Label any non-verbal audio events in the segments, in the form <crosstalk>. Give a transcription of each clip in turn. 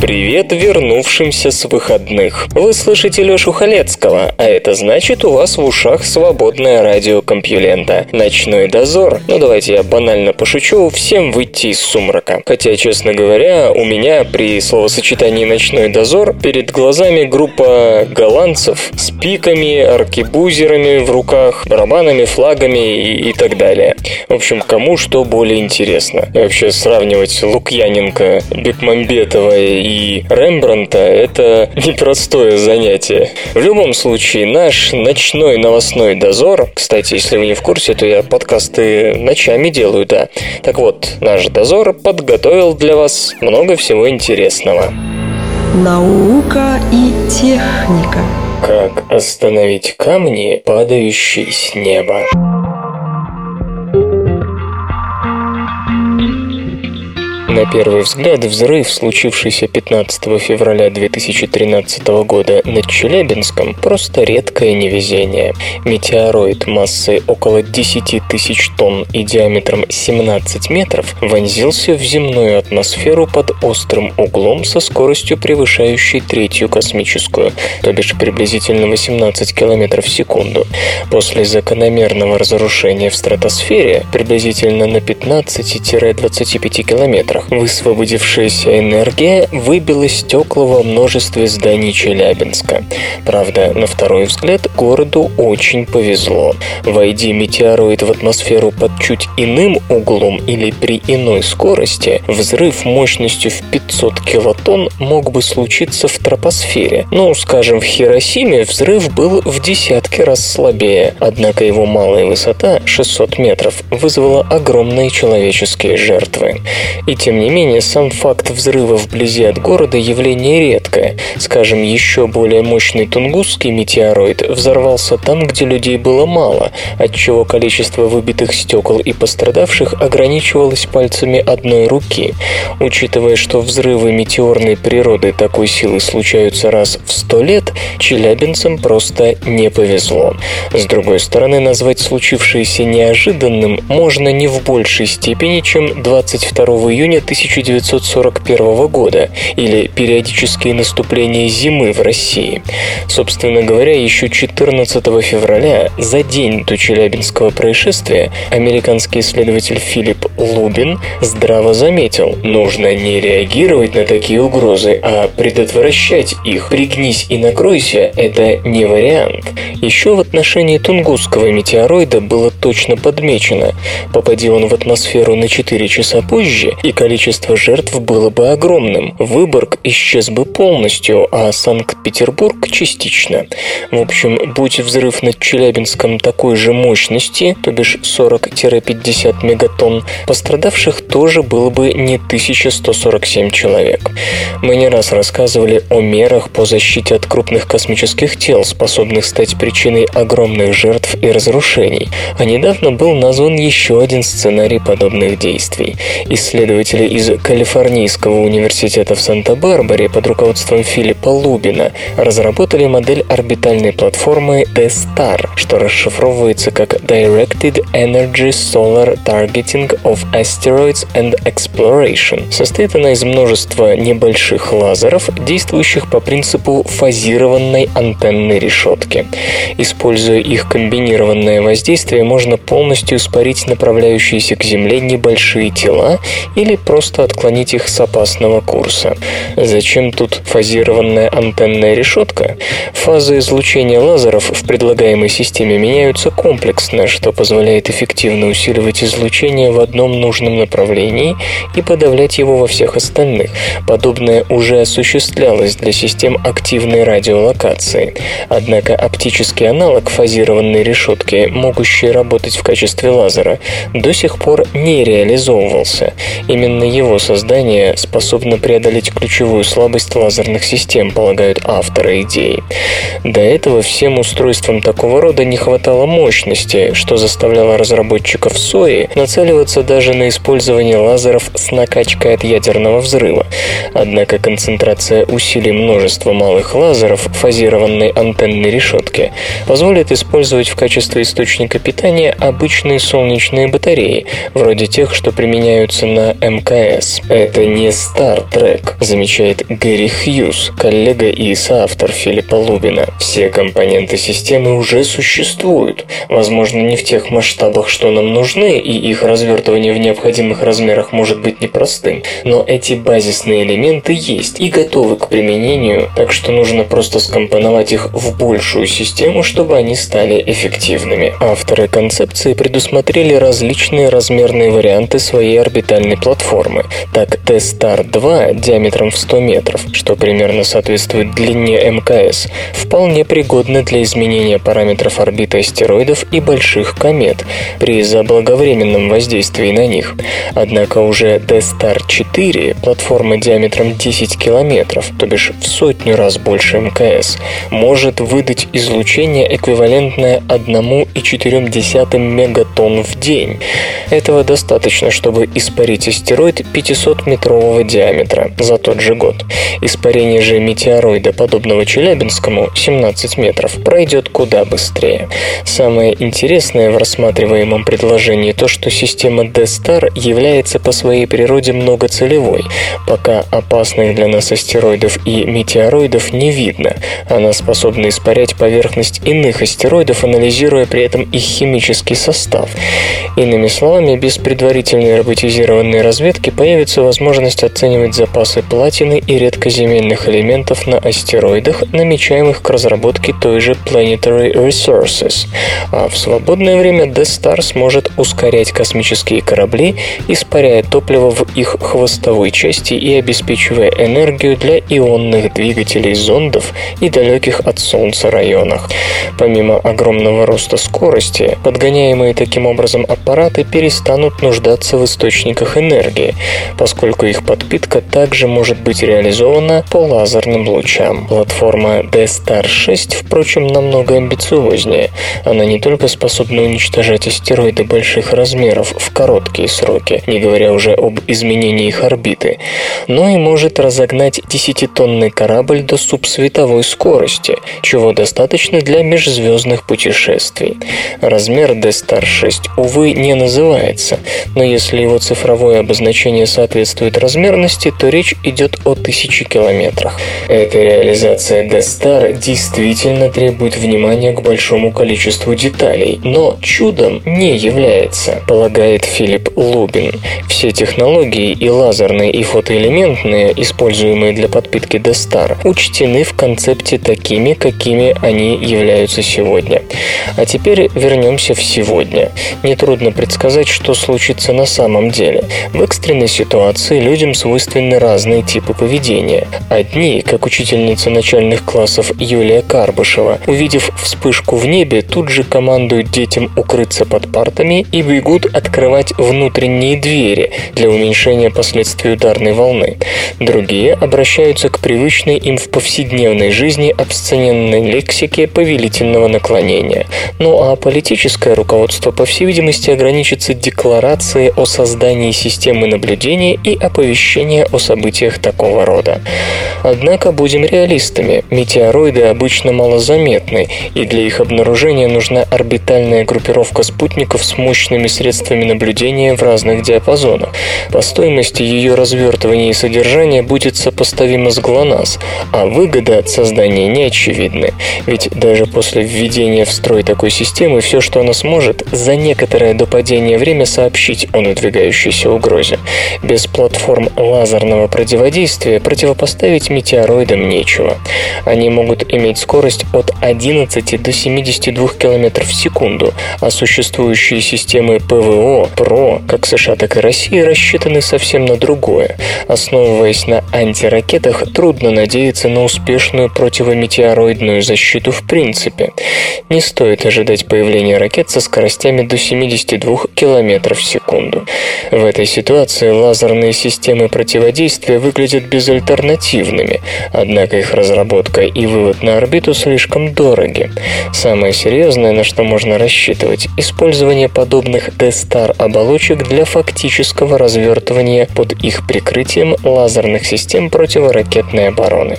привет, вернувшимся с выходных. Вы слышите Лёшу Халецкого, а это значит у вас в ушах свободное радио Компьюлента. Ночной дозор. Ну давайте я банально пошучу, всем выйти из сумрака. Хотя, честно говоря, у меня при словосочетании «ночной дозор» перед глазами группа голландцев с пиками, аркебузерами в руках, барабанами, флагами и, и так далее. В общем, кому что более интересно. И вообще сравнивать Лукьяненко, Бекмамбетова и Рембранта – это <laughs> непростое занятие. В любом случае, наш ночной новостной дозор, кстати, если вы не в курсе, то я подкасты ночами делаю, да. Так вот, наш дозор подготовил для вас много всего интересного. Наука и техника. Как остановить камни, падающие с неба. На первый взгляд, взрыв, случившийся 15 февраля 2013 года над Челябинском, просто редкое невезение. Метеороид массой около 10 тысяч тонн и диаметром 17 метров вонзился в земную атмосферу под острым углом со скоростью превышающей третью космическую, то бишь приблизительно 18 км в секунду. После закономерного разрушения в стратосфере, приблизительно на 15-25 километрах, метрах. Высвободившаяся энергия выбила стекла во множестве зданий Челябинска. Правда, на второй взгляд, городу очень повезло. Войди метеороид в атмосферу под чуть иным углом или при иной скорости, взрыв мощностью в 500 килотонн мог бы случиться в тропосфере. Ну, скажем, в Хиросиме взрыв был в десятки раз слабее, однако его малая высота, 600 метров, вызвала огромные человеческие жертвы. И тем не менее, сам факт взрыва вблизи от города явление редкое. Скажем, еще более мощный тунгусский метеороид взорвался там, где людей было мало, отчего количество выбитых стекол и пострадавших ограничивалось пальцами одной руки. Учитывая, что взрывы метеорной природы такой силы случаются раз в сто лет, челябинцам просто не повезло. С другой стороны, назвать случившееся неожиданным можно не в большей степени, чем 22 июня 1941 года или периодические наступления зимы в России. Собственно говоря, еще 14 февраля, за день до Челябинского происшествия, американский исследователь Филипп Лубин здраво заметил, нужно не реагировать на такие угрозы, а предотвращать их. Пригнись и накройся – это не вариант. Еще в отношении Тунгусского метеороида было точно подмечено. Попади он в атмосферу на 4 часа позже, и количество жертв было бы огромным. Выборг исчез бы полностью, а Санкт-Петербург частично. В общем, будь взрыв над Челябинском такой же мощности, то бишь 40-50 мегатонн, пострадавших тоже было бы не 1147 человек. Мы не раз рассказывали о мерах по защите от крупных космических тел, способных стать причиной огромных жертв и разрушений. А недавно был назван еще один сценарий подобных действий. Исследователи из Калифорнийского университета в Санта-Барбаре под руководством Филиппа Лубина разработали модель орбитальной платформы D-STAR, что расшифровывается как Directed Energy Solar Targeting of Asteroids and Exploration. Состоит она из множества небольших лазеров, действующих по принципу фазированной антенной решетки. Используя их комбинированное воздействие, можно полностью испарить направляющиеся к Земле небольшие тела или просто отклонить их с опасного курса. Зачем тут фазированная антенная решетка? Фазы излучения лазеров в предлагаемой системе меняются комплексно, что позволяет эффективно усиливать излучение в одном одном нужном направлении и подавлять его во всех остальных. Подобное уже осуществлялось для систем активной радиолокации. Однако оптический аналог фазированной решетки, могущий работать в качестве лазера, до сих пор не реализовывался. Именно его создание способно преодолеть ключевую слабость лазерных систем, полагают авторы идеи. До этого всем устройствам такого рода не хватало мощности, что заставляло разработчиков сои нацеливаться даже на использование лазеров с накачкой от ядерного взрыва. Однако концентрация усилий множества малых лазеров фазированной антенной решетке позволит использовать в качестве источника питания обычные солнечные батареи, вроде тех, что применяются на МКС. Это не Trek, замечает Гэри Хьюз, коллега и соавтор Филиппа Лубина. Все компоненты системы уже существуют. Возможно, не в тех масштабах, что нам нужны, и их развертывание в необходимых размерах может быть непростым. Но эти базисные элементы есть и готовы к применению, так что нужно просто скомпоновать их в большую систему, чтобы они стали эффективными. Авторы концепции предусмотрели различные размерные варианты своей орбитальной платформы. Так, T-Star 2 диаметром в 100 метров, что примерно соответствует длине МКС, вполне пригодны для изменения параметров орбиты астероидов и больших комет при заблаговременном воздействии на них. Однако уже D-Star 4, платформа диаметром 10 километров, то бишь в сотню раз больше МКС, может выдать излучение, эквивалентное 1,4 мегатонн в день. Этого достаточно, чтобы испарить астероид 500-метрового диаметра за тот же год. Испарение же метеороида, подобного Челябинскому, 17 метров, пройдет куда быстрее. Самое интересное в рассматриваемом предложении то, что система D-Star является по своей природе многоцелевой. Пока опасных для нас астероидов и метеороидов не видно. Она способна испарять поверхность иных астероидов, анализируя при этом их химический состав. Иными словами, без предварительной роботизированной разведки появится возможность оценивать запасы платины и редкоземельных элементов на астероидах, намечаемых к разработке той же Planetary Resources. А в свободное время Death Star сможет ускорять космические корабли, испаряя топливо в их хвостовой части и обеспечивая энергию для ионных двигателей зондов и далеких от Солнца районах. Помимо огромного роста скорости, подгоняемые таким образом аппараты перестанут нуждаться в источниках энергии, поскольку их подпитка также может быть реализована по лазерным лучам. Платформа D-Star 6, впрочем, намного амбициознее. Она не только способна уничтожать астероиды больших размеров в короткие сроки, не говоря уже об изменении их орбиты, но и может разогнать 10-тонный корабль до субсветовой скорости, чего достаточно для межзвездных путешествий. Размер D-Star 6, увы, не называется, но если его цифровое обозначение соответствует размерности, то речь идет о тысячи километрах. Эта реализация D-Star действительно требует внимания к большому количеству деталей, но чудом не является, полагает Филипп Лубин. Все технологии и лазерные, и фотоэлементные, используемые для подпитки D-Star, учтены в концепте такими, какими они являются сегодня. А теперь вернемся в сегодня. Нетрудно предсказать, что случится на самом деле. В экстренной ситуации людям свойственны разные типы поведения. Одни, как учительница начальных классов Юлия Карбышева, увидев вспышку в небе, тут же командуют детям укрыться под партами и бегут открывать внутренние двери для уменьшения последствий ударной волны. Другие обращаются к привычной им в повседневной жизни обсцененной лексике повелительного наклонения. Ну а политическое руководство, по всей видимости, ограничится декларацией о создании системы наблюдения и оповещения о событиях такого рода. Однако будем реалистами. Метеороиды обычно малозаметны, и для их обнаружения нужна орбитальная группировка спутников с мощными средствами наблюдения в разных диапазонах. По стоимости ее развертывания и содержания будет сопоставимо с ГЛОНАСС, а выгода от создания не очевидны. Ведь даже после введения в строй такой системы все, что она сможет, за некоторое до падения время сообщить о надвигающейся угрозе. Без платформ лазерного противодействия противопоставить метеороидам нечего. Они могут иметь скорость от 11 до 72 км в секунду, а существующие системы ПВО, ПРО, как США, так и России, рассчитаны совсем на другое. Основываясь на антиракетах, трудно надеяться на успешную противометеороидную защиту в принципе. Не стоит ожидать появления ракет со скоростями до 72 км в секунду. В этой ситуации лазерные системы противодействия выглядят безальтернативными, однако их разработка и вывод на орбиту слишком дороги. Самое серьезное, на что можно рассчитывать, использование подобных D-Star оболочек для фактического развертывания под их прикрытием лазерных систем противоракетной обороны.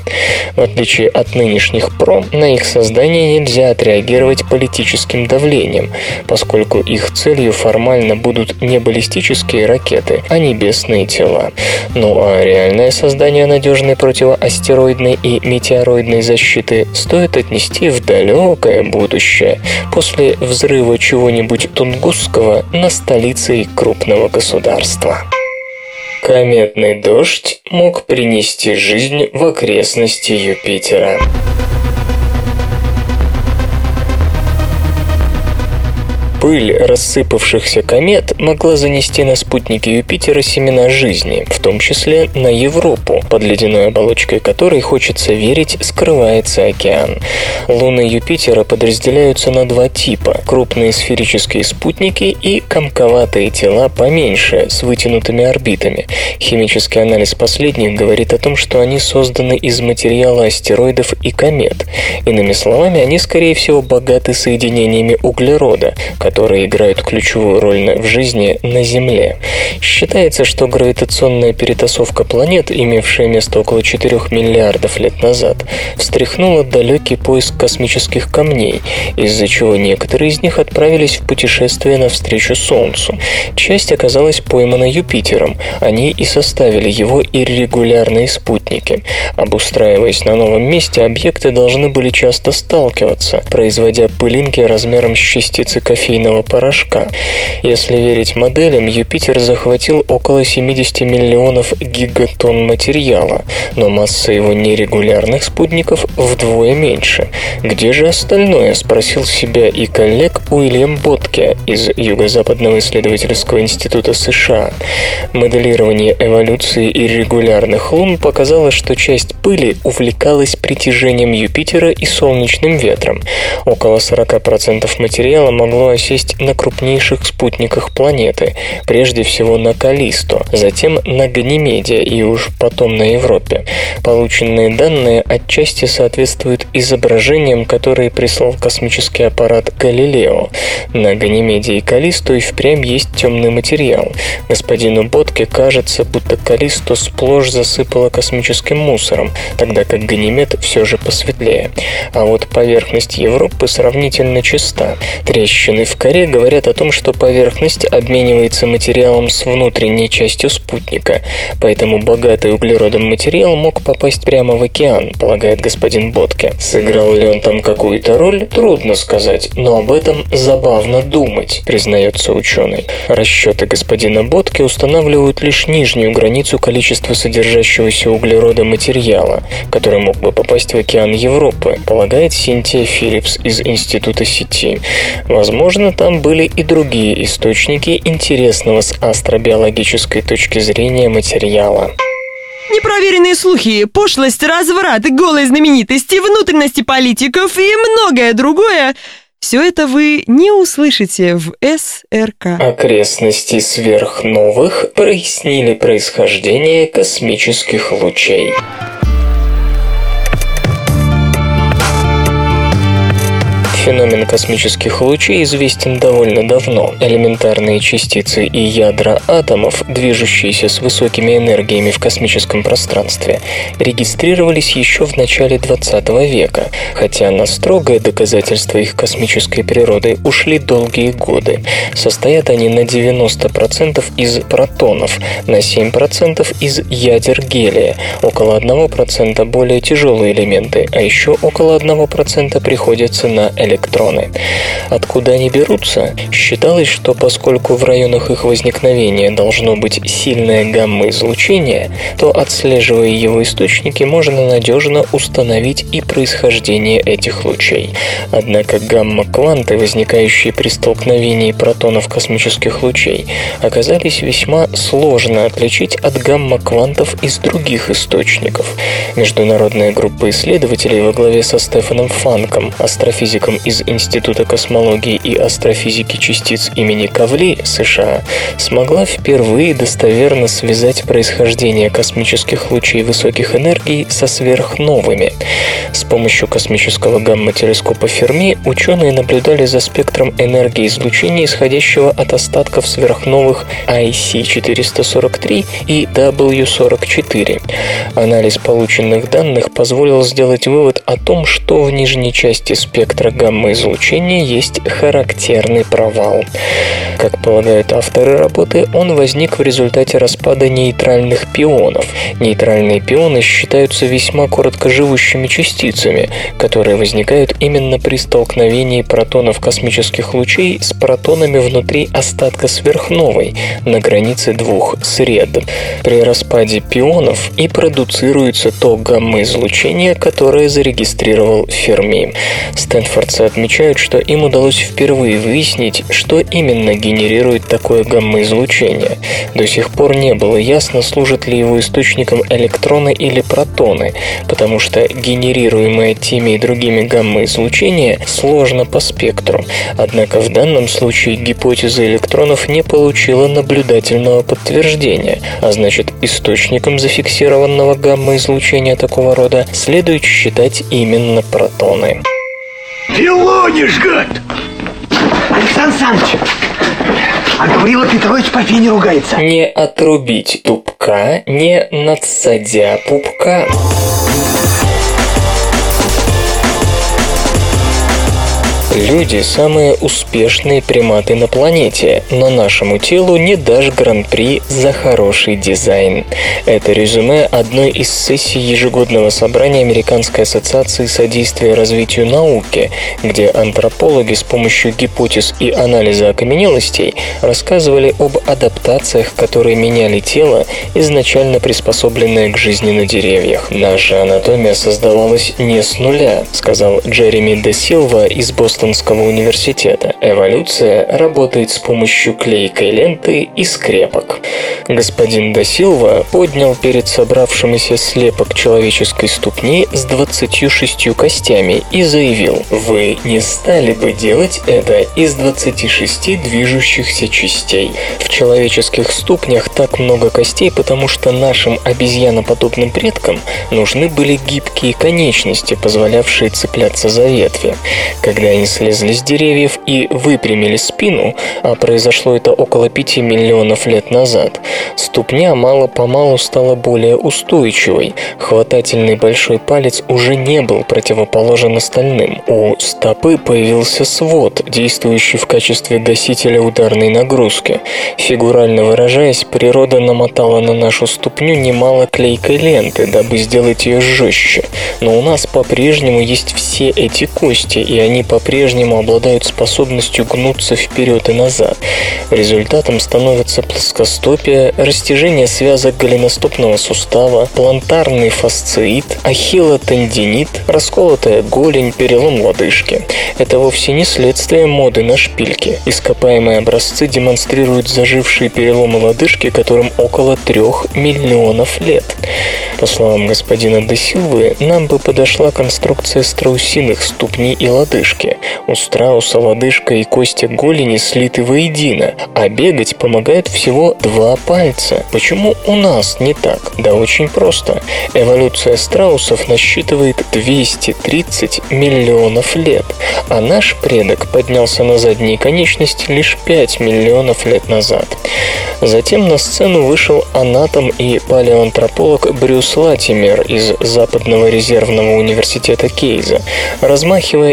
В отличие от нынешних ПРО, на их создание нельзя отреагировать политическим давлением, поскольку их целью формально будут не баллистические ракеты, а небесные тела. Ну а реальное создание надежной противоастероидной и метеороидной защиты стоит отнести в далекое будущее, после взрыва чего-нибудь тунгусского на столице крупного государства. Кометный дождь мог принести жизнь в окрестности Юпитера. Пыль рассыпавшихся комет могла занести на спутники Юпитера семена жизни, в том числе на Европу, под ледяной оболочкой которой, хочется верить, скрывается океан. Луны Юпитера подразделяются на два типа – крупные сферические спутники и комковатые тела поменьше, с вытянутыми орбитами. Химический анализ последних говорит о том, что они созданы из материала астероидов и комет. Иными словами, они, скорее всего, богаты соединениями углерода, которые играют ключевую роль в жизни на Земле. Считается, что гравитационная перетасовка планет, имевшая место около 4 миллиардов лет назад, встряхнула далекий поиск космических камней, из-за чего некоторые из них отправились в путешествие навстречу Солнцу. Часть оказалась поймана Юпитером, они и составили его иррегулярные спутники. Обустраиваясь на новом месте, объекты должны были часто сталкиваться, производя пылинки размером с частицы кофейного кофейного порошка. Если верить моделям, Юпитер захватил около 70 миллионов гигатонн материала, но масса его нерегулярных спутников вдвое меньше. Где же остальное? спросил себя и коллег Уильям Ботке из Юго-Западного исследовательского института США. Моделирование эволюции иррегулярных лун показало, что часть пыли увлекалась притяжением Юпитера и солнечным ветром. Около 40% материала могло осесть сесть на крупнейших спутниках планеты, прежде всего на Калисто, затем на Ганимеде и уж потом на Европе. Полученные данные отчасти соответствуют изображениям, которые прислал космический аппарат Галилео. На Ганимеде и Калисто и впрямь есть темный материал. Господину Ботке кажется, будто Калисто сплошь засыпало космическим мусором, тогда как Ганимед все же посветлее. А вот поверхность Европы сравнительно чиста. Трещины в коре говорят о том, что поверхность обменивается материалом с внутренней частью спутника, поэтому богатый углеродом материал мог попасть прямо в океан, полагает господин Ботке. Сыграл ли он там какую-то роль, трудно сказать, но об этом забавно думать, признается ученый. Расчеты господина Ботке устанавливают лишь нижнюю границу количества содержащегося углерода материала, который мог бы попасть в океан Европы, полагает Синтия Филлипс из Института сети. Возможно, Возможно, там были и другие источники интересного с астробиологической точки зрения материала. Непроверенные слухи, пошлость, разврат, голые знаменитости, внутренности политиков и многое другое все это вы не услышите в СРК. Окрестности сверхновых прояснили происхождение космических лучей. Феномен космических лучей известен довольно давно. Элементарные частицы и ядра атомов, движущиеся с высокими энергиями в космическом пространстве, регистрировались еще в начале 20 века, хотя на строгое доказательство их космической природы ушли долгие годы. Состоят они на 90% из протонов, на 7% из ядер гелия, около 1% более тяжелые элементы, а еще около 1% приходится на элементы электроны. Откуда они берутся? Считалось, что поскольку в районах их возникновения должно быть сильное гамма-излучение, то отслеживая его источники, можно надежно установить и происхождение этих лучей. Однако гамма-кванты, возникающие при столкновении протонов космических лучей, оказались весьма сложно отличить от гамма-квантов из других источников. Международная группа исследователей во главе со Стефаном Фанком, астрофизиком из Института космологии и астрофизики частиц имени Кавли, США, смогла впервые достоверно связать происхождение космических лучей высоких энергий со сверхновыми. С помощью космического гамма-телескопа Ферми ученые наблюдали за спектром энергии излучения, исходящего от остатков сверхновых IC-443 и W-44. Анализ полученных данных позволил сделать вывод о том, что в нижней части спектра гамма-излучения есть характерный провал. Как полагают авторы работы, он возник в результате распада нейтральных пионов. Нейтральные пионы считаются весьма короткоживущими частицами, которые возникают именно при столкновении протонов космических лучей с протонами внутри остатка сверхновой на границе двух сред. При распаде пионов и продуцируется то гамма-излучение, которое зарегистрировал Ферми. Стэнфордцы отмечают, что им удалось впервые выяснить, что именно генерирует такое гамма-излучение. До сих пор не было ясно, служат ли его источником электроны или протоны, потому что генерируемое теми и другими гамма-излучение сложно по спектру. Однако в данном случае гипотеза электронов не получила наблюдательного подтверждения, а значит источником зафиксированного гамма-излучения такого рода следует считать именно протоны. Филонишь, гад! Александр Александрович, а Гаврила Петрович по фене ругается. Не отрубить тупка, не надсадя пупка. Люди – самые успешные приматы на планете, но нашему телу не дашь гран-при за хороший дизайн. Это резюме одной из сессий ежегодного собрания Американской ассоциации содействия развитию науки, где антропологи с помощью гипотез и анализа окаменелостей рассказывали об адаптациях, которые меняли тело, изначально приспособленное к жизни на деревьях. Наша анатомия создавалась не с нуля, сказал Джереми де Силва из Бостона Бостонского университета. Эволюция работает с помощью клейкой ленты и скрепок. Господин Досилва поднял перед собравшимися слепок человеческой ступни с 26 костями и заявил, вы не стали бы делать это из 26 движущихся частей. В человеческих ступнях так много костей, потому что нашим обезьяноподобным предкам нужны были гибкие конечности, позволявшие цепляться за ветви. Когда они слезли с деревьев и выпрямили спину, а произошло это около 5 миллионов лет назад, ступня мало-помалу стала более устойчивой. Хватательный большой палец уже не был противоположен остальным. У стопы появился свод, действующий в качестве гасителя ударной нагрузки. Фигурально выражаясь, природа намотала на нашу ступню немало клейкой ленты, дабы сделать ее жестче. Но у нас по-прежнему есть все эти кости, и они по-прежнему по-прежнему обладают способностью гнуться вперед и назад. Результатом становятся плоскостопие, растяжение связок голеностопного сустава, плантарный фасциит, ахиллотендинит, расколотая голень, перелом лодыжки. Это вовсе не следствие моды на шпильки. Ископаемые образцы демонстрируют зажившие переломы лодыжки, которым около трех миллионов лет. По словам господина Десилвы, нам бы подошла конструкция страусиных ступней и лодыжки. У страуса лодыжка и кости голени слиты воедино, а бегать помогает всего два пальца. Почему у нас не так? Да очень просто. Эволюция страусов насчитывает 230 миллионов лет, а наш предок поднялся на задние конечности лишь 5 миллионов лет назад. Затем на сцену вышел анатом и палеоантрополог Брюс Латимер из Западного резервного университета Кейза, размахивая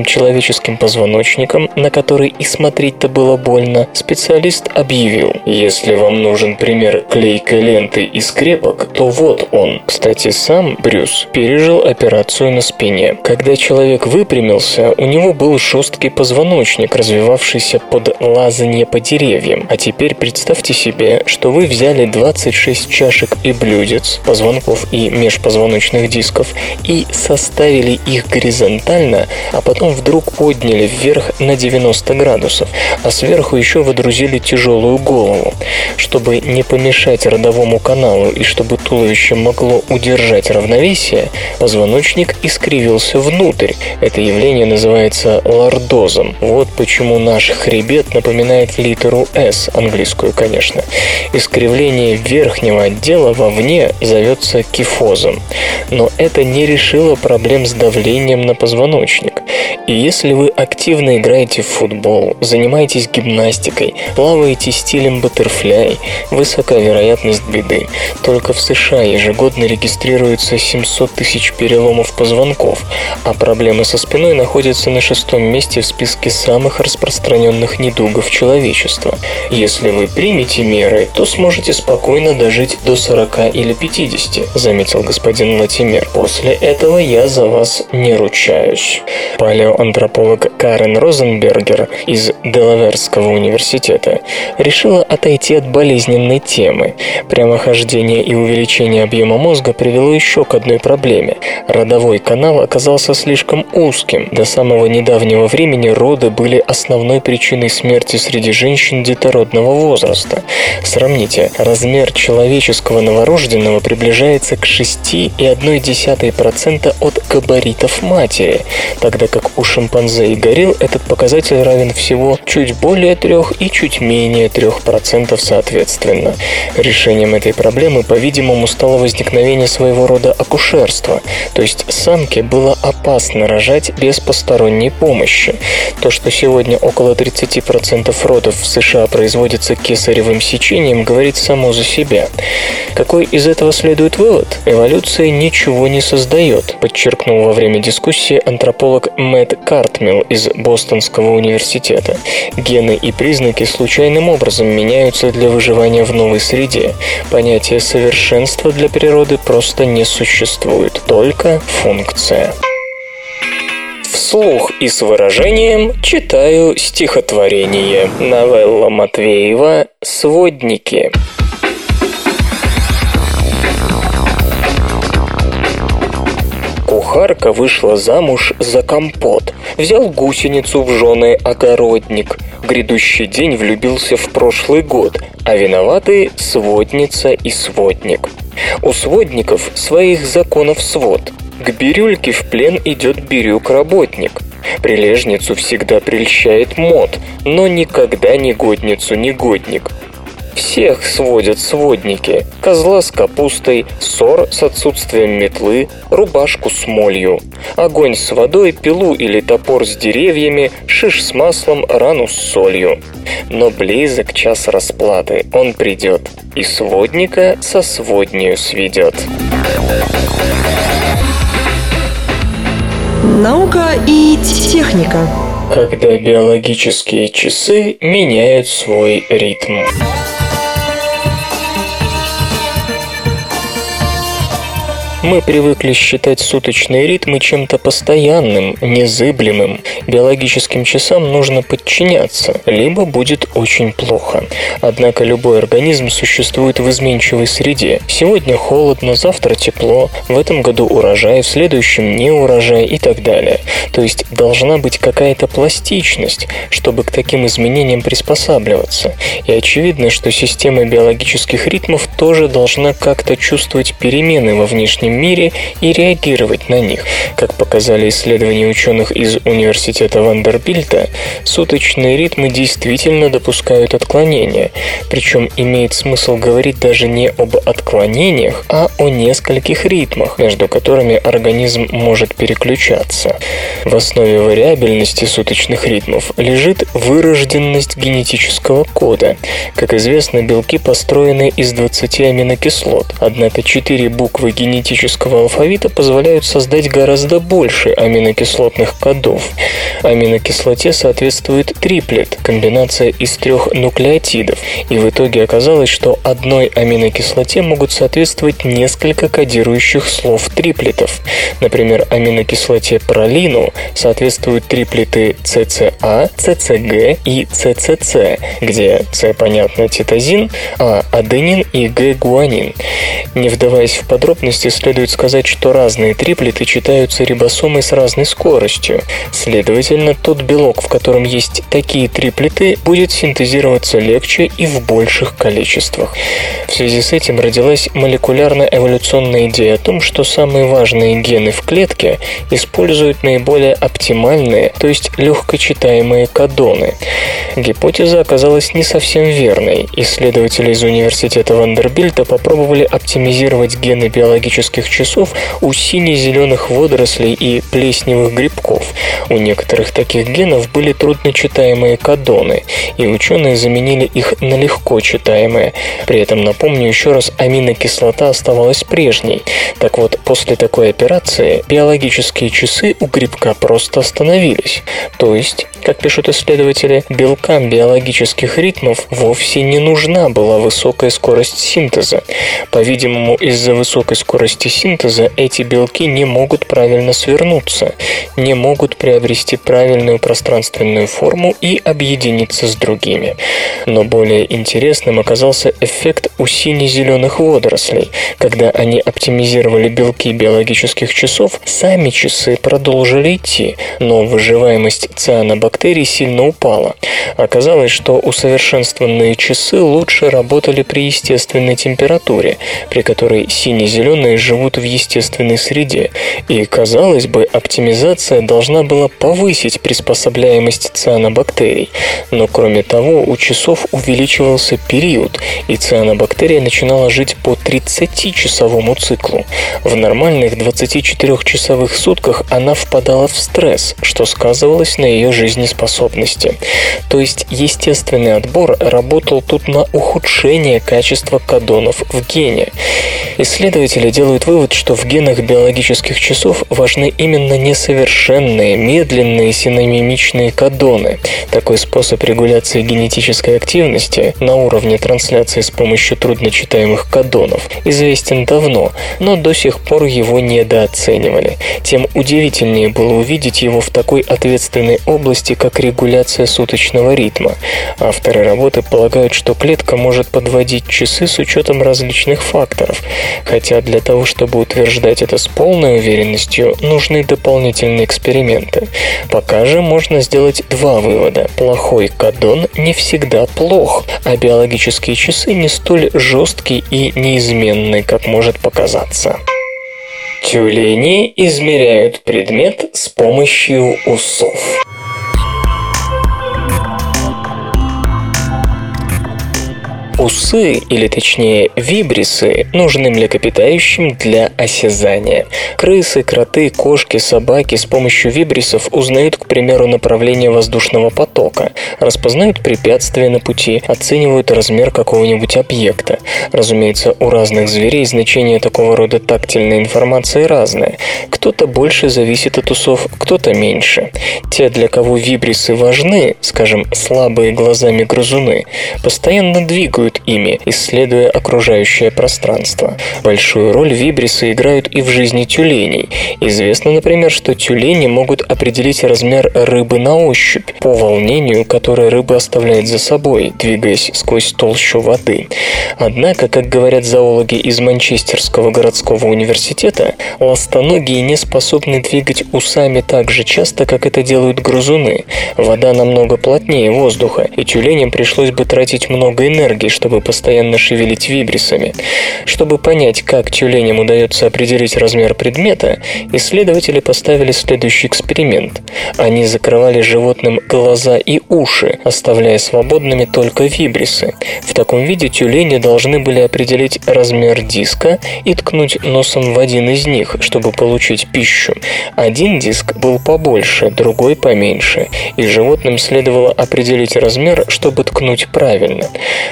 искривленным человеческим позвоночником, на который и смотреть-то было больно, специалист объявил, если вам нужен пример клейкой ленты и скрепок, то вот он. Кстати, сам Брюс пережил операцию на спине. Когда человек выпрямился, у него был жесткий позвоночник, развивавшийся под лазанье по деревьям. А теперь представьте себе, что вы взяли 26 чашек и блюдец, позвонков и межпозвоночных дисков, и составили их горизонтально, а потом вдруг подняли вверх на 90 градусов, а сверху еще водрузили тяжелую голову. Чтобы не помешать родовому каналу и чтобы туловище могло удержать равновесие, позвоночник искривился внутрь. Это явление называется лордозом. Вот почему наш хребет напоминает литеру S, английскую, конечно. Искривление верхнего отдела вовне зовется кифозом. Но это не решило проблем с давлением на позвоночник. И если вы активно играете в футбол, занимаетесь гимнастикой, плаваете стилем баттерфляй, высока вероятность беды. Только в США ежегодно регистрируется 700 тысяч переломов позвонков, а проблемы со спиной находятся на шестом месте в списке самых распространенных недугов человечества. Если вы примете меры, то сможете спокойно дожить до 40 или 50, заметил господин Латимер. После этого я за вас не ручаюсь. Палеоантрополог Карен Розенбергер из Делаверского университета решила отойти от болезненной темы. Прямохождение и увеличение объема мозга привело еще к одной проблеме. Родовой канал оказался слишком узким. До самого недавнего времени роды были основной причиной смерти среди женщин детородного возраста. Сравните, размер человеческого новорожденного приближается к 6,1% от габаритов матери, тогда как у шимпанзе и горилл этот показатель равен всего чуть более 3 и чуть менее 3% соответственно. Решением этой проблемы, по-видимому, стало возникновение своего рода акушерства, то есть самке было опасно рожать без посторонней помощи. То, что сегодня около 30% родов в США производится кесаревым сечением, говорит само за себя. Какой из этого следует вывод? Эволюция ничего не создает, подчеркнул во время дискуссии антрополог Мэтт Картмилл из Бостонского университета. Гены и признаки случайным образом меняются для выживания в новой среде. Понятие совершенства для природы просто не существует, только функция. Вслух и с выражением читаю стихотворение. Новелла Матвеева «Сводники». Кухарка вышла замуж за компот. Взял гусеницу в жены огородник. Грядущий день влюбился в прошлый год, а виноваты сводница и сводник. У сводников своих законов свод. К бирюльке в плен идет бирюк-работник. Прилежницу всегда прельщает мод, но никогда негодницу негодник. Всех сводят сводники. Козла с капустой, ссор с отсутствием метлы, рубашку с молью. Огонь с водой, пилу или топор с деревьями, шиш с маслом, рану с солью. Но близок час расплаты, он придет, и сводника со своднею сведет. Наука и техника. Когда биологические часы меняют свой ритм. Мы привыкли считать суточные ритмы чем-то постоянным, незыблемым. Биологическим часам нужно подчиняться, либо будет очень плохо. Однако любой организм существует в изменчивой среде. Сегодня холодно, завтра тепло, в этом году урожай, в следующем не урожай и так далее. То есть должна быть какая-то пластичность, чтобы к таким изменениям приспосабливаться. И очевидно, что система биологических ритмов тоже должна как-то чувствовать перемены во внешнем мире и реагировать на них. Как показали исследования ученых из Университета Вандербильта, суточные ритмы действительно допускают отклонения. Причем имеет смысл говорить даже не об отклонениях, а о нескольких ритмах, между которыми организм может переключаться. В основе вариабельности суточных ритмов лежит вырожденность генетического кода. Как известно, белки построены из 20 аминокислот, однако 4 буквы генетического алфавита позволяют создать гораздо больше аминокислотных кодов. Аминокислоте соответствует триплет, комбинация из трех нуклеотидов, и в итоге оказалось, что одной аминокислоте могут соответствовать несколько кодирующих слов триплетов. Например, аминокислоте пролину соответствуют триплеты CCA, CCG и CCC, где C, понятно, титозин, А – аденин и Г – гуанин. Не вдаваясь в подробности, следует сказать, что разные триплеты читаются рибосомой с разной скоростью. Следовательно, тот белок, в котором есть такие триплеты, будет синтезироваться легче и в больших количествах. В связи с этим родилась молекулярно-эволюционная идея о том, что самые важные гены в клетке используют наиболее оптимальные, то есть легкочитаемые кадоны. Гипотеза оказалась не совсем верной. Исследователи из университета Вандербильта попробовали оптимизировать гены биологических часов у сине-зеленых водорослей и плесневых грибков. У некоторых таких генов были трудночитаемые кадоны, и ученые заменили их на легко читаемые. При этом, напомню еще раз, аминокислота оставалась прежней. Так вот, после такой операции биологические часы у грибка просто остановились. То есть, как пишут исследователи, белкам биологических ритмов вовсе не нужна была высокая скорость синтеза. По-видимому, из-за высокой скорости синтеза эти белки не могут правильно свернуться, не могут приобрести правильную пространственную форму и объединиться с другими. Но более интересным оказался эффект у сине-зеленых водорослей. Когда они оптимизировали белки биологических часов, сами часы продолжили идти, но выживаемость цианобактерий сильно упала. Оказалось, что усовершенствованные часы лучше работали при естественной температуре, при которой сине-зеленые живут в естественной среде. И, казалось бы, оптимизация должна была повысить приспособляемость цианобактерий. Но, кроме того, у часов увеличивался период, и цианобактерия начинала жить по 30-часовому циклу. В нормальных 24-часовых сутках она впадала в стресс, что сказывалось на ее жизнеспособности. То есть естественный отбор работал тут на ухудшение качества кадонов в гене. Исследователи делают вывод, что в генах биологических часов важны именно несовершенные, медленные синонимичные кадоны. Такой способ регуляции генетической активности на уровне трансляции с помощью трудночитаемых кадонов известен давно, но до сих пор его недооценивали. Тем удивительнее было увидеть его в такой ответственной области, как регуляция суточного ритма. Авторы работы полагают, что клетка может подводить часы с учетом различных факторов, хотя для того, чтобы утверждать это с полной уверенностью, нужны дополнительные эксперименты. Пока же можно сделать два вывода. Плохой кадон не всегда плох, а биологические часы не столь жесткие и неизменны, как может показаться. Тюлени измеряют предмет с помощью усов. Усы, или точнее вибрисы, нужны млекопитающим для осязания. Крысы, кроты, кошки, собаки с помощью вибрисов узнают, к примеру, направление воздушного потока, распознают препятствия на пути, оценивают размер какого-нибудь объекта. Разумеется, у разных зверей значение такого рода тактильной информации разное. Кто-то больше зависит от усов, кто-то меньше. Те, для кого вибрисы важны, скажем, слабые глазами грызуны, постоянно двигают ими, исследуя окружающее пространство. Большую роль вибрисы играют и в жизни тюленей. Известно, например, что тюлени могут определить размер рыбы на ощупь по волнению, которое рыба оставляет за собой, двигаясь сквозь толщу воды. Однако, как говорят зоологи из Манчестерского городского университета, ластоногие не способны двигать усами так же часто, как это делают грызуны. Вода намного плотнее воздуха, и тюленям пришлось бы тратить много энергии, чтобы постоянно шевелить вибрисами. Чтобы понять, как тюленям удается определить размер предмета, исследователи поставили следующий эксперимент. Они закрывали животным глаза и уши, оставляя свободными только вибрисы. В таком виде тюлени должны были определить размер диска и ткнуть носом в один из них, чтобы получить пищу. Один диск был побольше, другой поменьше, и животным следовало определить размер, чтобы ткнуть правильно.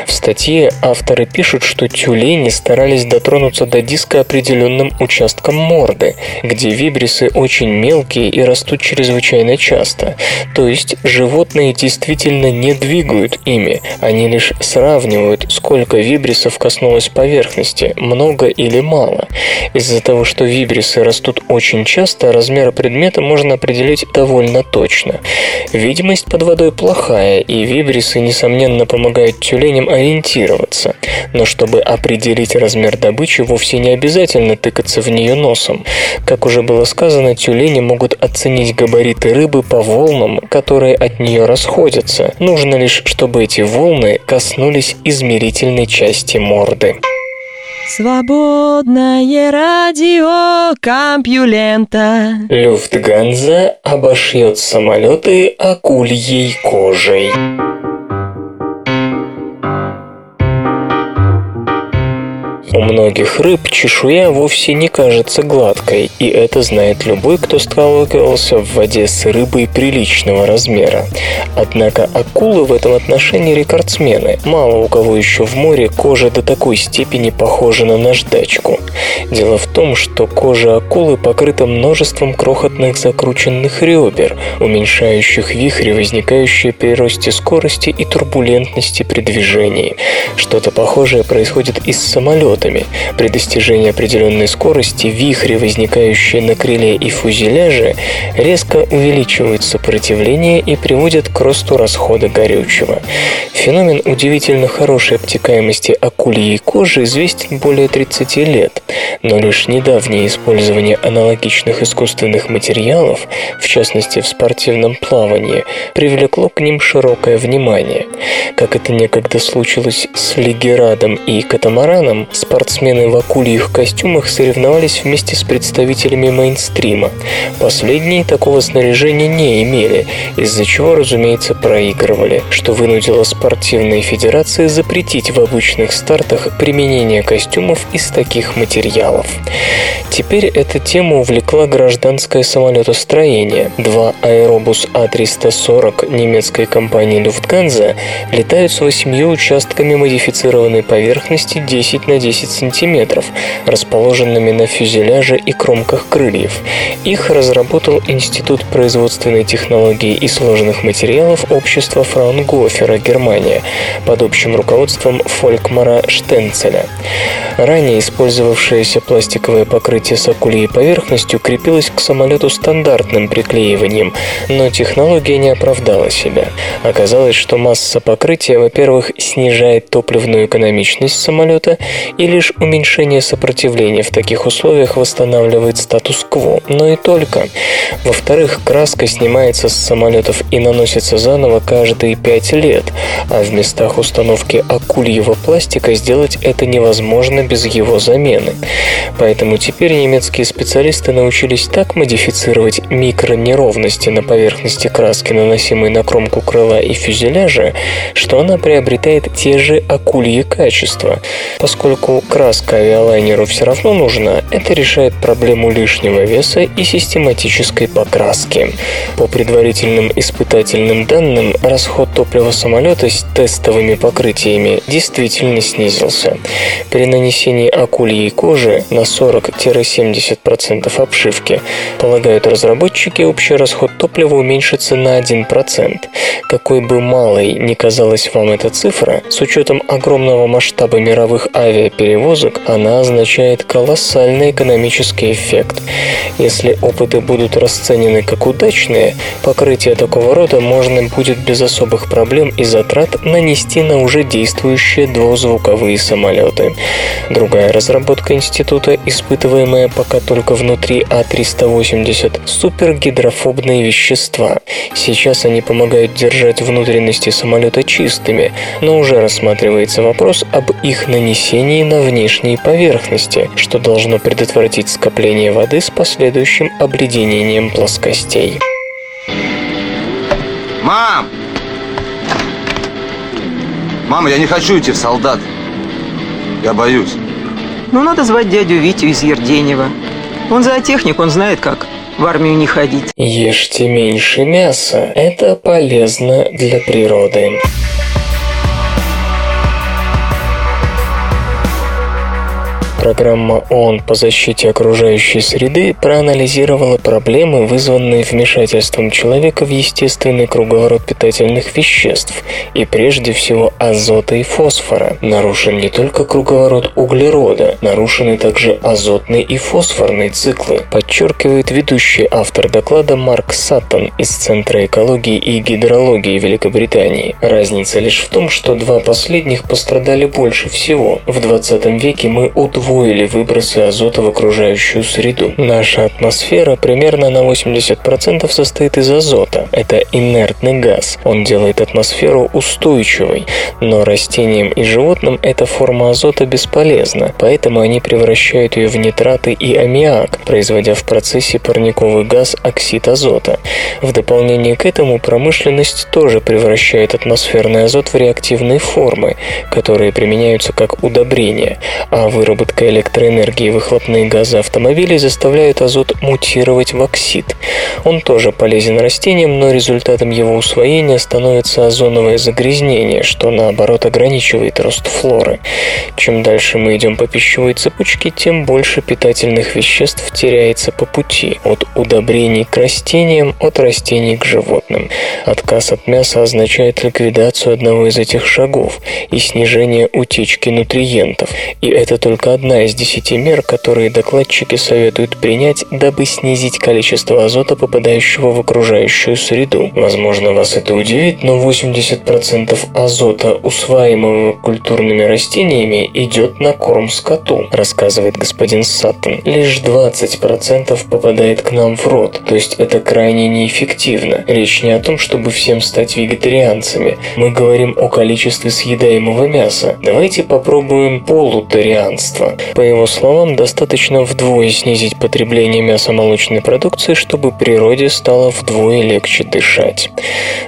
В статье авторы пишут, что тюлени старались дотронуться до диска определенным участком морды, где вибрисы очень мелкие и растут чрезвычайно часто. То есть животные действительно не двигают ими, они лишь сравнивают, сколько вибрисов коснулось поверхности, много или мало. Из-за того, что вибрисы растут очень часто, размер предмета можно определить довольно точно. Видимость под водой плохая, и вибрисы, несомненно, помогают тюленям ориентироваться. Но чтобы определить размер добычи, вовсе не обязательно тыкаться в нее носом. Как уже было сказано, тюлени могут оценить габариты рыбы по волнам, которые от нее расходятся. Нужно лишь, чтобы эти волны коснулись измерительной части морды. Свободное радио Компьюлента. Люфтганза обошьет самолеты акульей кожей. У многих рыб чешуя вовсе не кажется гладкой, и это знает любой, кто сталкивался в воде с рыбой приличного размера. Однако акулы в этом отношении рекордсмены. Мало у кого еще в море кожа до такой степени похожа на наждачку. Дело в том, что кожа акулы покрыта множеством крохотных закрученных ребер, уменьшающих вихри, возникающие при росте скорости и турбулентности при движении. Что-то похожее происходит и с самолетом самолетами. При достижении определенной скорости вихри, возникающие на крыле и фюзеляже, резко увеличивают сопротивление и приводят к росту расхода горючего. Феномен удивительно хорошей обтекаемости акульей кожи известен более 30 лет, но лишь недавнее использование аналогичных искусственных материалов, в частности в спортивном плавании, привлекло к ним широкое внимание. Как это некогда случилось с лигерадом и катамараном, спортсмены в акульих костюмах соревновались вместе с представителями мейнстрима. Последние такого снаряжения не имели, из-за чего, разумеется, проигрывали, что вынудило спортивные федерации запретить в обычных стартах применение костюмов из таких материалов. Теперь эта тема увлекла гражданское самолетостроение. Два аэробус А340 немецкой компании Lufthansa летают с восемью участками модифицированной поверхности 10 на 10 10 сантиметров, расположенными на фюзеляже и кромках крыльев. Их разработал Институт производственной технологии и сложных материалов общества Фраунгофера, Германия, под общим руководством Фолькмара Штенцеля. Ранее использовавшееся пластиковое покрытие с акульей поверхностью крепилось к самолету стандартным приклеиванием, но технология не оправдала себя. Оказалось, что масса покрытия, во-первых, снижает топливную экономичность самолета и лишь уменьшение сопротивления в таких условиях восстанавливает статус-кво, но и только. Во-вторых, краска снимается с самолетов и наносится заново каждые пять лет, а в местах установки акульего пластика сделать это невозможно без его замены. Поэтому теперь немецкие специалисты научились так модифицировать микронеровности на поверхности краски, наносимой на кромку крыла и фюзеляжа, что она приобретает те же акульи качества. Поскольку краска авиалайнеру все равно нужна, это решает проблему лишнего веса и систематической покраски. По предварительным испытательным данным, расход топлива самолета с тестовыми покрытиями действительно снизился. При нанесении акульей кожи на 40-70% обшивки, полагают разработчики, общий расход топлива уменьшится на 1%. Какой бы малой ни казалась вам эта цифра, с учетом огромного масштаба мировых авиаперевозок, она означает колоссальный экономический эффект. Если опыты будут расценены как удачные, покрытие такого рода можно будет без особых проблем и затрат нанести на уже действующие двузвуковые самолеты. Другая разработка института, испытываемая пока только внутри А380, супергидрофобные вещества. Сейчас они помогают держать внутренности самолета чистыми, но уже рассматривается вопрос об их нанесении на внешние поверхности, что должно предотвратить скопление воды с последующим обледенением плоскостей. Мам! Мама, я не хочу идти в солдат. Я боюсь. Ну, надо звать дядю Витю из Ерденева. Он зоотехник, он знает, как в армию не ходить. Ешьте меньше мяса. Это полезно для природы. Программа ООН по защите окружающей среды проанализировала проблемы, вызванные вмешательством человека в естественный круговорот питательных веществ, и прежде всего азота и фосфора. Нарушен не только круговорот углерода, нарушены также азотный и фосфорный циклы, подчеркивает ведущий автор доклада Марк Саттон из Центра экологии и гидрологии Великобритании. Разница лишь в том, что два последних пострадали больше всего. В 20 веке мы удвоили удвоили выбросы азота в окружающую среду. Наша атмосфера примерно на 80% состоит из азота. Это инертный газ. Он делает атмосферу устойчивой. Но растениям и животным эта форма азота бесполезна, поэтому они превращают ее в нитраты и аммиак, производя в процессе парниковый газ оксид азота. В дополнение к этому промышленность тоже превращает атмосферный азот в реактивные формы, которые применяются как удобрения, а выработка выработка электроэнергии выхлопные газы автомобилей заставляют азот мутировать в оксид. Он тоже полезен растениям, но результатом его усвоения становится озоновое загрязнение, что наоборот ограничивает рост флоры. Чем дальше мы идем по пищевой цепочке, тем больше питательных веществ теряется по пути, от удобрений к растениям, от растений к животным. Отказ от мяса означает ликвидацию одного из этих шагов и снижение утечки нутриентов. И это только одна одна из десяти мер, которые докладчики советуют принять, дабы снизить количество азота, попадающего в окружающую среду. Возможно, вас это удивит, но 80% азота, усваиваемого культурными растениями, идет на корм скоту, рассказывает господин Саттон. Лишь 20% попадает к нам в рот, то есть это крайне неэффективно. Речь не о том, чтобы всем стать вегетарианцами. Мы говорим о количестве съедаемого мяса. Давайте попробуем полутарианство. По его словам, достаточно вдвое снизить потребление мясомолочной продукции, чтобы природе стало вдвое легче дышать.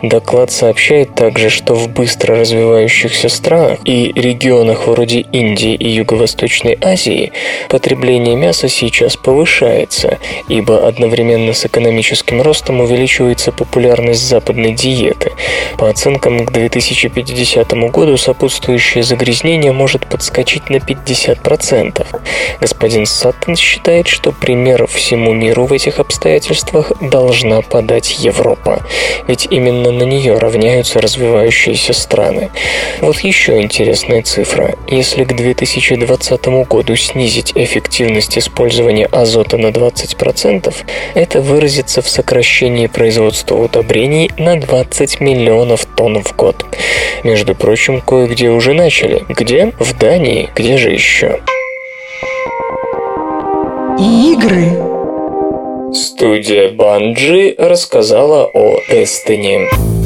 Доклад сообщает также, что в быстро развивающихся странах и регионах вроде Индии и Юго-Восточной Азии потребление мяса сейчас повышается, ибо одновременно с экономическим ростом увеличивается популярность западной диеты. По оценкам к 2050 году сопутствующее загрязнение может подскочить на 50%, 100%. Господин Саттон считает, что пример всему миру в этих обстоятельствах должна подать Европа, ведь именно на нее равняются развивающиеся страны. Вот еще интересная цифра. Если к 2020 году снизить эффективность использования азота на 20%, это выразится в сокращении производства удобрений на 20 миллионов тонн в год. Между прочим, кое-где уже начали. Где? В Дании. Где же еще? Игры. Студия Банджи рассказала о Эстене.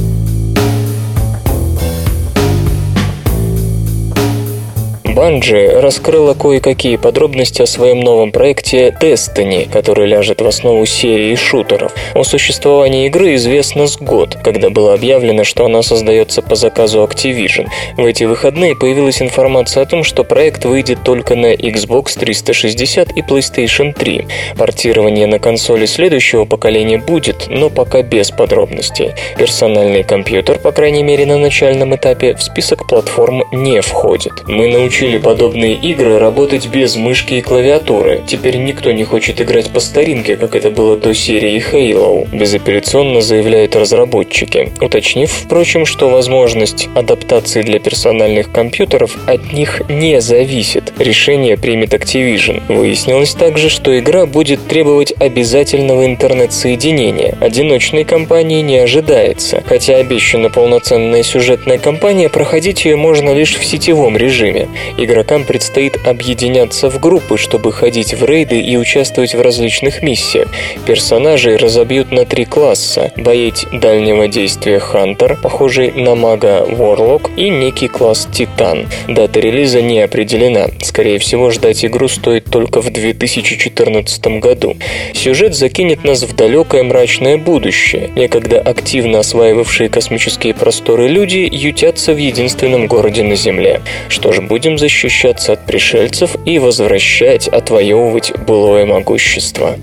Bungie раскрыла кое-какие подробности о своем новом проекте Destiny, который ляжет в основу серии шутеров. О существовании игры известно с год, когда было объявлено, что она создается по заказу Activision. В эти выходные появилась информация о том, что проект выйдет только на Xbox 360 и PlayStation 3. Портирование на консоли следующего поколения будет, но пока без подробностей. Персональный компьютер, по крайней мере на начальном этапе, в список платформ не входит. Мы научились научили подобные игры работать без мышки и клавиатуры. Теперь никто не хочет играть по старинке, как это было до серии Halo, безапелляционно заявляют разработчики, уточнив, впрочем, что возможность адаптации для персональных компьютеров от них не зависит. Решение примет Activision. Выяснилось также, что игра будет требовать обязательного интернет-соединения. Одиночной кампании не ожидается, хотя обещана полноценная сюжетная кампания, проходить ее можно лишь в сетевом режиме. Игрокам предстоит объединяться в группы, чтобы ходить в рейды и участвовать в различных миссиях. Персонажей разобьют на три класса – боец дальнего действия Хантер, похожий на мага Ворлок, и некий класс Титан. Дата релиза не определена. Скорее всего, ждать игру стоит только в 2014 году. Сюжет закинет нас в далекое мрачное будущее. Некогда активно осваивавшие космические просторы люди ютятся в единственном городе на Земле. Что ж, будем защищаться от пришельцев и возвращать, отвоевывать былое могущество.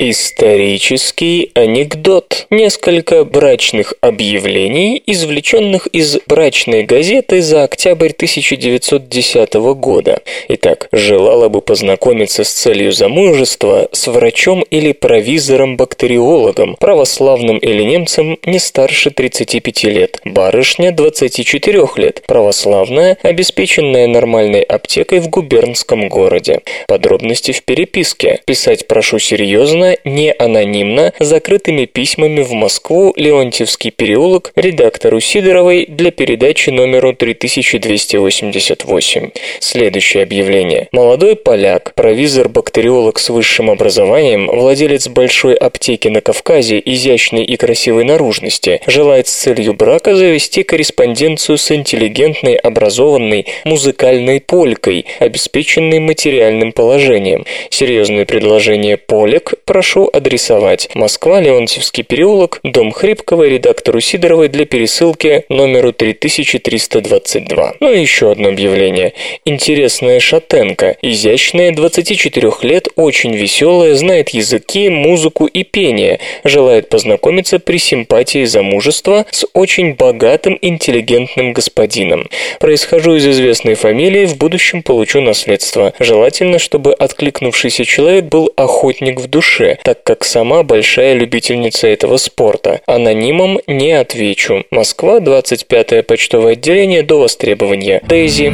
Исторический анекдот. Несколько брачных объявлений, извлеченных из брачной газеты за октябрь 1910 года. Итак, желала бы познакомиться с целью замужества с врачом или провизором-бактериологом, православным или немцем не старше 35 лет. Барышня 24 лет, православная, обеспеченная нормальной аптекой в губернском городе. Подробности в переписке. Писать прошу серьезно не анонимно, закрытыми письмами в Москву, Леонтьевский переулок, редактору Сидоровой для передачи номеру 3288. Следующее объявление. Молодой поляк, провизор-бактериолог с высшим образованием, владелец большой аптеки на Кавказе, изящной и красивой наружности, желает с целью брака завести корреспонденцию с интеллигентной, образованной, музыкальной полькой, обеспеченной материальным положением. Серьезное предложение полек прошу адресовать Москва, Леонтьевский переулок, дом Хрипкова, редактору Сидоровой для пересылки номеру 3322. Ну и еще одно объявление. Интересная шатенка, изящная, 24 лет, очень веселая, знает языки, музыку и пение, желает познакомиться при симпатии замужества с очень богатым, интеллигентным господином. Происхожу из известной фамилии, в будущем получу наследство. Желательно, чтобы откликнувшийся человек был охотник в душе, так как сама большая любительница этого спорта. Анонимом не отвечу. Москва, 25 почтовое отделение до востребования. Дейзи.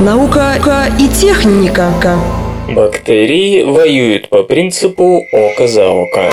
Наука и техника. Бактерии воюют по принципу око за око.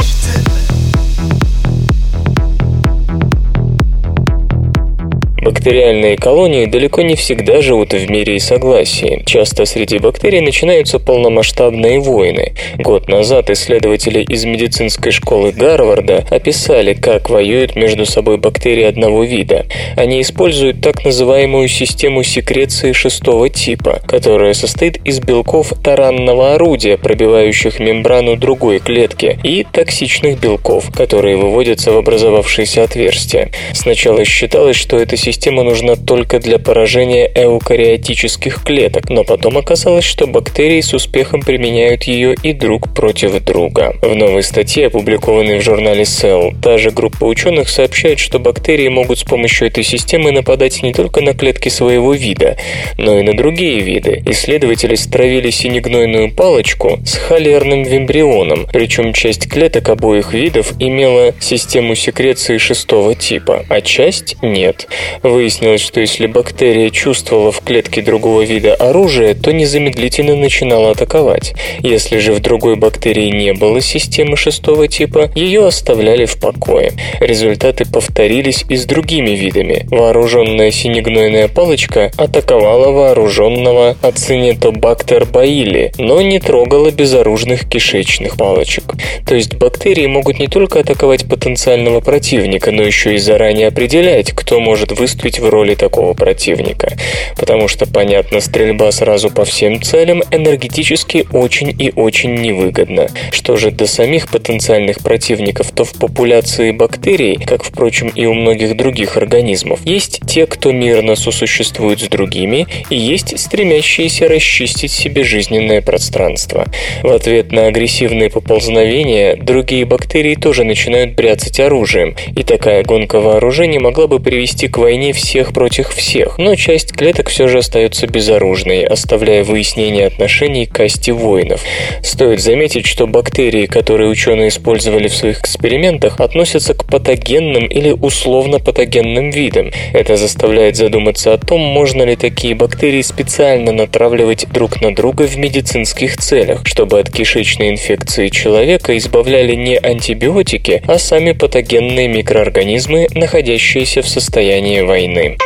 Бактериальные колонии далеко не всегда живут в мире и согласии. Часто среди бактерий начинаются полномасштабные войны. Год назад исследователи из медицинской школы Гарварда описали, как воюют между собой бактерии одного вида. Они используют так называемую систему секреции шестого типа, которая состоит из белков таранного орудия, пробивающих мембрану другой клетки, и токсичных белков, которые выводятся в образовавшееся отверстие. Сначала считалось, что эта система система нужна только для поражения эукариотических клеток, но потом оказалось, что бактерии с успехом применяют ее и друг против друга. В новой статье, опубликованной в журнале Cell, та же группа ученых сообщает, что бактерии могут с помощью этой системы нападать не только на клетки своего вида, но и на другие виды. Исследователи стравили синегнойную палочку с холерным вимбрионом, причем часть клеток обоих видов имела систему секреции шестого типа, а часть нет. Выяснилось, что если бактерия чувствовала в клетке другого вида оружие, то незамедлительно начинала атаковать. Если же в другой бактерии не было системы шестого типа, ее оставляли в покое. Результаты повторились и с другими видами. Вооруженная синегнойная палочка атаковала вооруженного ацинетобактер баили, но не трогала безоружных кишечных палочек. То есть бактерии могут не только атаковать потенциального противника, но еще и заранее определять, кто может выступить выступить в роли такого противника. Потому что, понятно, стрельба сразу по всем целям энергетически очень и очень невыгодна. Что же до самих потенциальных противников, то в популяции бактерий, как, впрочем, и у многих других организмов, есть те, кто мирно сосуществует с другими, и есть стремящиеся расчистить себе жизненное пространство. В ответ на агрессивные поползновения другие бактерии тоже начинают бряцать оружием, и такая гонка вооружений могла бы привести к войне в всех против всех, но часть клеток все же остается безоружной, оставляя выяснение отношений к касте воинов. Стоит заметить, что бактерии, которые ученые использовали в своих экспериментах, относятся к патогенным или условно патогенным видам. Это заставляет задуматься о том, можно ли такие бактерии специально натравливать друг на друга в медицинских целях, чтобы от кишечной инфекции человека избавляли не антибиотики, а сами патогенные микроорганизмы, находящиеся в состоянии войны.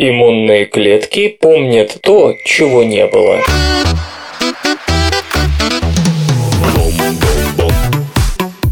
Иммунные клетки помнят то, чего не было.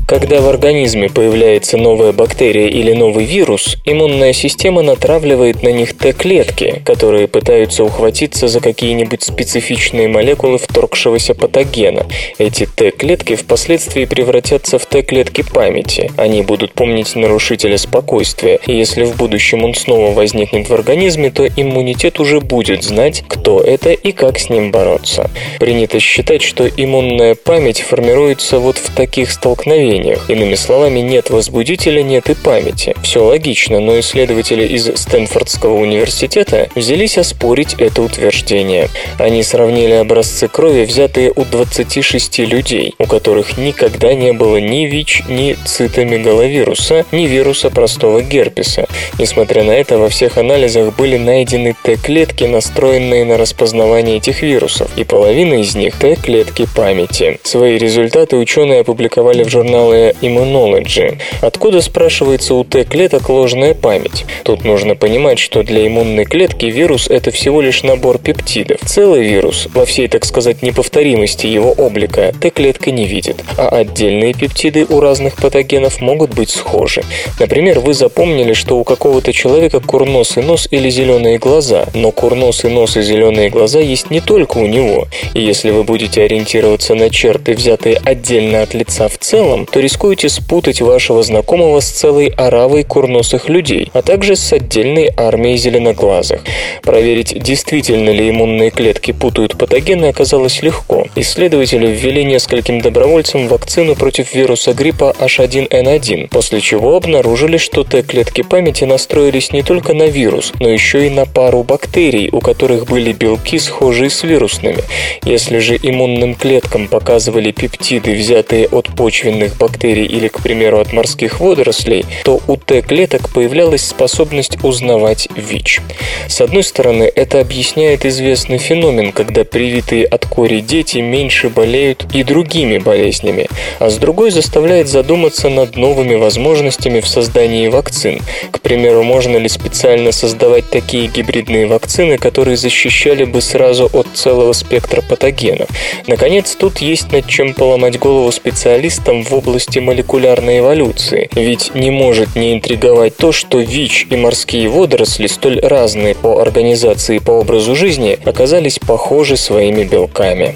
Когда в организме появляется новая бактерия или новый вирус, иммунная система натравливает на них Т-клетки, которые пытаются ухватиться за какие-нибудь специфичные молекулы вторгшегося патогена. Эти Т-клетки впоследствии превратятся в Т-клетки памяти. Они будут помнить нарушителя спокойствия, и если в будущем он снова возникнет в организме, то иммунитет уже будет знать, кто это и как с ним бороться. Принято считать, что иммунная память формируется вот в таких столкновениях явлениях. Иными словами, нет возбудителя, нет и памяти. Все логично, но исследователи из Стэнфордского университета взялись оспорить это утверждение. Они сравнили образцы крови, взятые у 26 людей, у которых никогда не было ни ВИЧ, ни цитомегаловируса, ни вируса простого герпеса. Несмотря на это, во всех анализах были найдены Т-клетки, настроенные на распознавание этих вирусов, и половина из них – Т-клетки памяти. Свои результаты ученые опубликовали в журнале журналы Immunology. Откуда, спрашивается, у Т-клеток ложная память? Тут нужно понимать, что для иммунной клетки вирус – это всего лишь набор пептидов. Целый вирус, во всей, так сказать, неповторимости его облика, Т-клетка не видит, а отдельные пептиды у разных патогенов могут быть схожи. Например, вы запомнили, что у какого-то человека курносый нос или зеленые глаза, но курносый нос и зеленые глаза есть не только у него. И если вы будете ориентироваться на черты, взятые отдельно от лица в целом, то рискуете спутать вашего знакомого с целой оравой курносых людей, а также с отдельной армией зеленоглазых. Проверить, действительно ли иммунные клетки путают патогены, оказалось легко. Исследователи ввели нескольким добровольцам вакцину против вируса гриппа H1N1, после чего обнаружили, что Т-клетки памяти настроились не только на вирус, но еще и на пару бактерий, у которых были белки, схожие с вирусными. Если же иммунным клеткам показывали пептиды, взятые от почвенных бактерий, бактерий или, к примеру, от морских водорослей, то у Т-клеток появлялась способность узнавать ВИЧ. С одной стороны, это объясняет известный феномен, когда привитые от кори дети меньше болеют и другими болезнями, а с другой заставляет задуматься над новыми возможностями в создании вакцин. К примеру, можно ли специально создавать такие гибридные вакцины, которые защищали бы сразу от целого спектра патогенов. Наконец, тут есть над чем поломать голову специалистам в области области молекулярной эволюции, ведь не может не интриговать то, что ВИЧ и морские водоросли, столь разные по организации и по образу жизни, оказались похожи своими белками.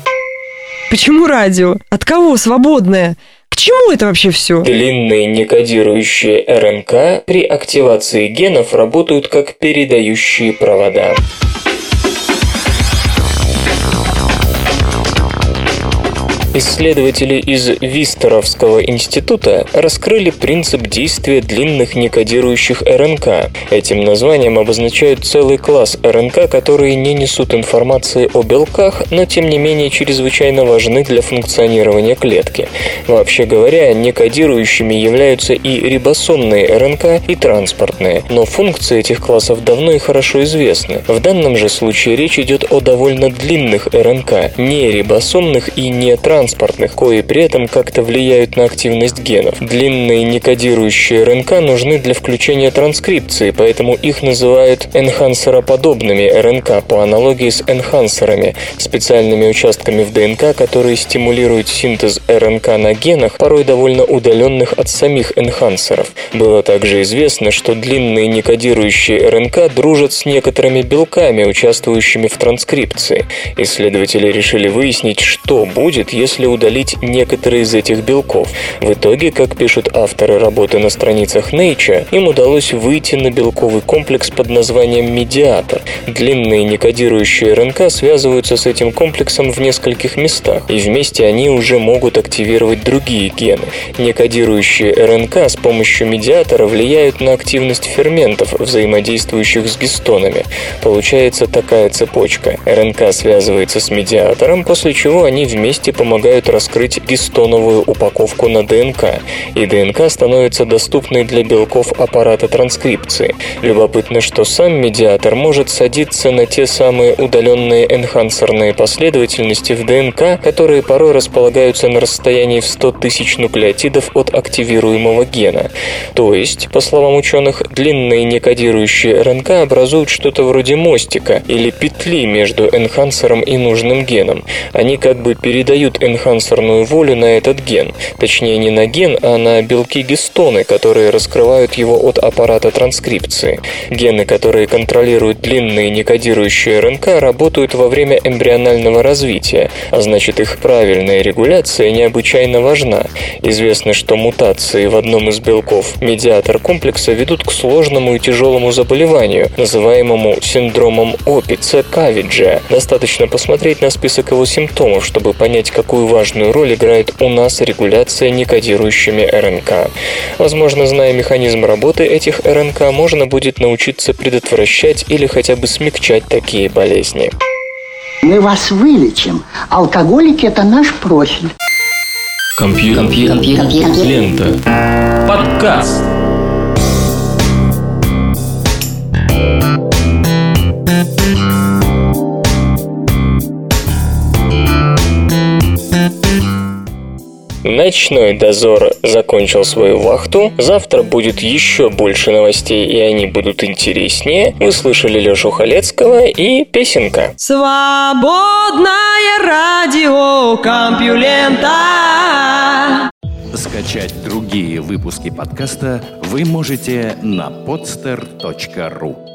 Почему радио? От кого свободное? К чему это вообще все? Длинные некодирующие РНК при активации генов работают как передающие провода. Исследователи из Вистеровского института раскрыли принцип действия длинных некодирующих РНК. Этим названием обозначают целый класс РНК, которые не несут информации о белках, но тем не менее чрезвычайно важны для функционирования клетки. Вообще говоря, некодирующими являются и рибосомные РНК, и транспортные, но функции этих классов давно и хорошо известны. В данном же случае речь идет о довольно длинных РНК, не рибосомных и не транспортных, транспортных, кои при этом как-то влияют на активность генов. Длинные некодирующие РНК нужны для включения транскрипции, поэтому их называют энхансероподобными РНК по аналогии с энхансерами, специальными участками в ДНК, которые стимулируют синтез РНК на генах, порой довольно удаленных от самих энхансеров. Было также известно, что длинные некодирующие РНК дружат с некоторыми белками, участвующими в транскрипции. Исследователи решили выяснить, что будет, если если удалить некоторые из этих белков. В итоге, как пишут авторы работы на страницах Nature, им удалось выйти на белковый комплекс под названием медиатор. Длинные некодирующие РНК связываются с этим комплексом в нескольких местах, и вместе они уже могут активировать другие гены. Некодирующие РНК с помощью медиатора влияют на активность ферментов, взаимодействующих с гистонами. Получается такая цепочка. РНК связывается с медиатором, после чего они вместе помогают раскрыть гистоновую упаковку на ДНК, и ДНК становится доступной для белков аппарата транскрипции. Любопытно, что сам медиатор может садиться на те самые удаленные энхансерные последовательности в ДНК, которые порой располагаются на расстоянии в 100 тысяч нуклеотидов от активируемого гена. То есть, по словам ученых, длинные некодирующие РНК образуют что-то вроде мостика или петли между энхансером и нужным геном. Они как бы передают энхансерную волю на этот ген. Точнее, не на ген, а на белки гистоны, которые раскрывают его от аппарата транскрипции. Гены, которые контролируют длинные некодирующие РНК, работают во время эмбрионального развития, а значит их правильная регуляция необычайно важна. Известно, что мутации в одном из белков медиатор комплекса ведут к сложному и тяжелому заболеванию, называемому синдромом Опица Кавиджа. Достаточно посмотреть на список его симптомов, чтобы понять, какую важную роль играет у нас регуляция некодирующими РНК. Возможно, зная механизм работы этих РНК, можно будет научиться предотвращать или хотя бы смягчать такие болезни. Мы вас вылечим. Алкоголики – это наш профиль. Компьютер. Компьютер. Компьютер. Лента. Подкаст. Ночной дозор закончил свою вахту. Завтра будет еще больше новостей, и они будут интереснее. Вы слышали Лешу Халецкого и песенка. Свободное радио Компьюлента. Скачать другие выпуски подкаста вы можете на podster.ru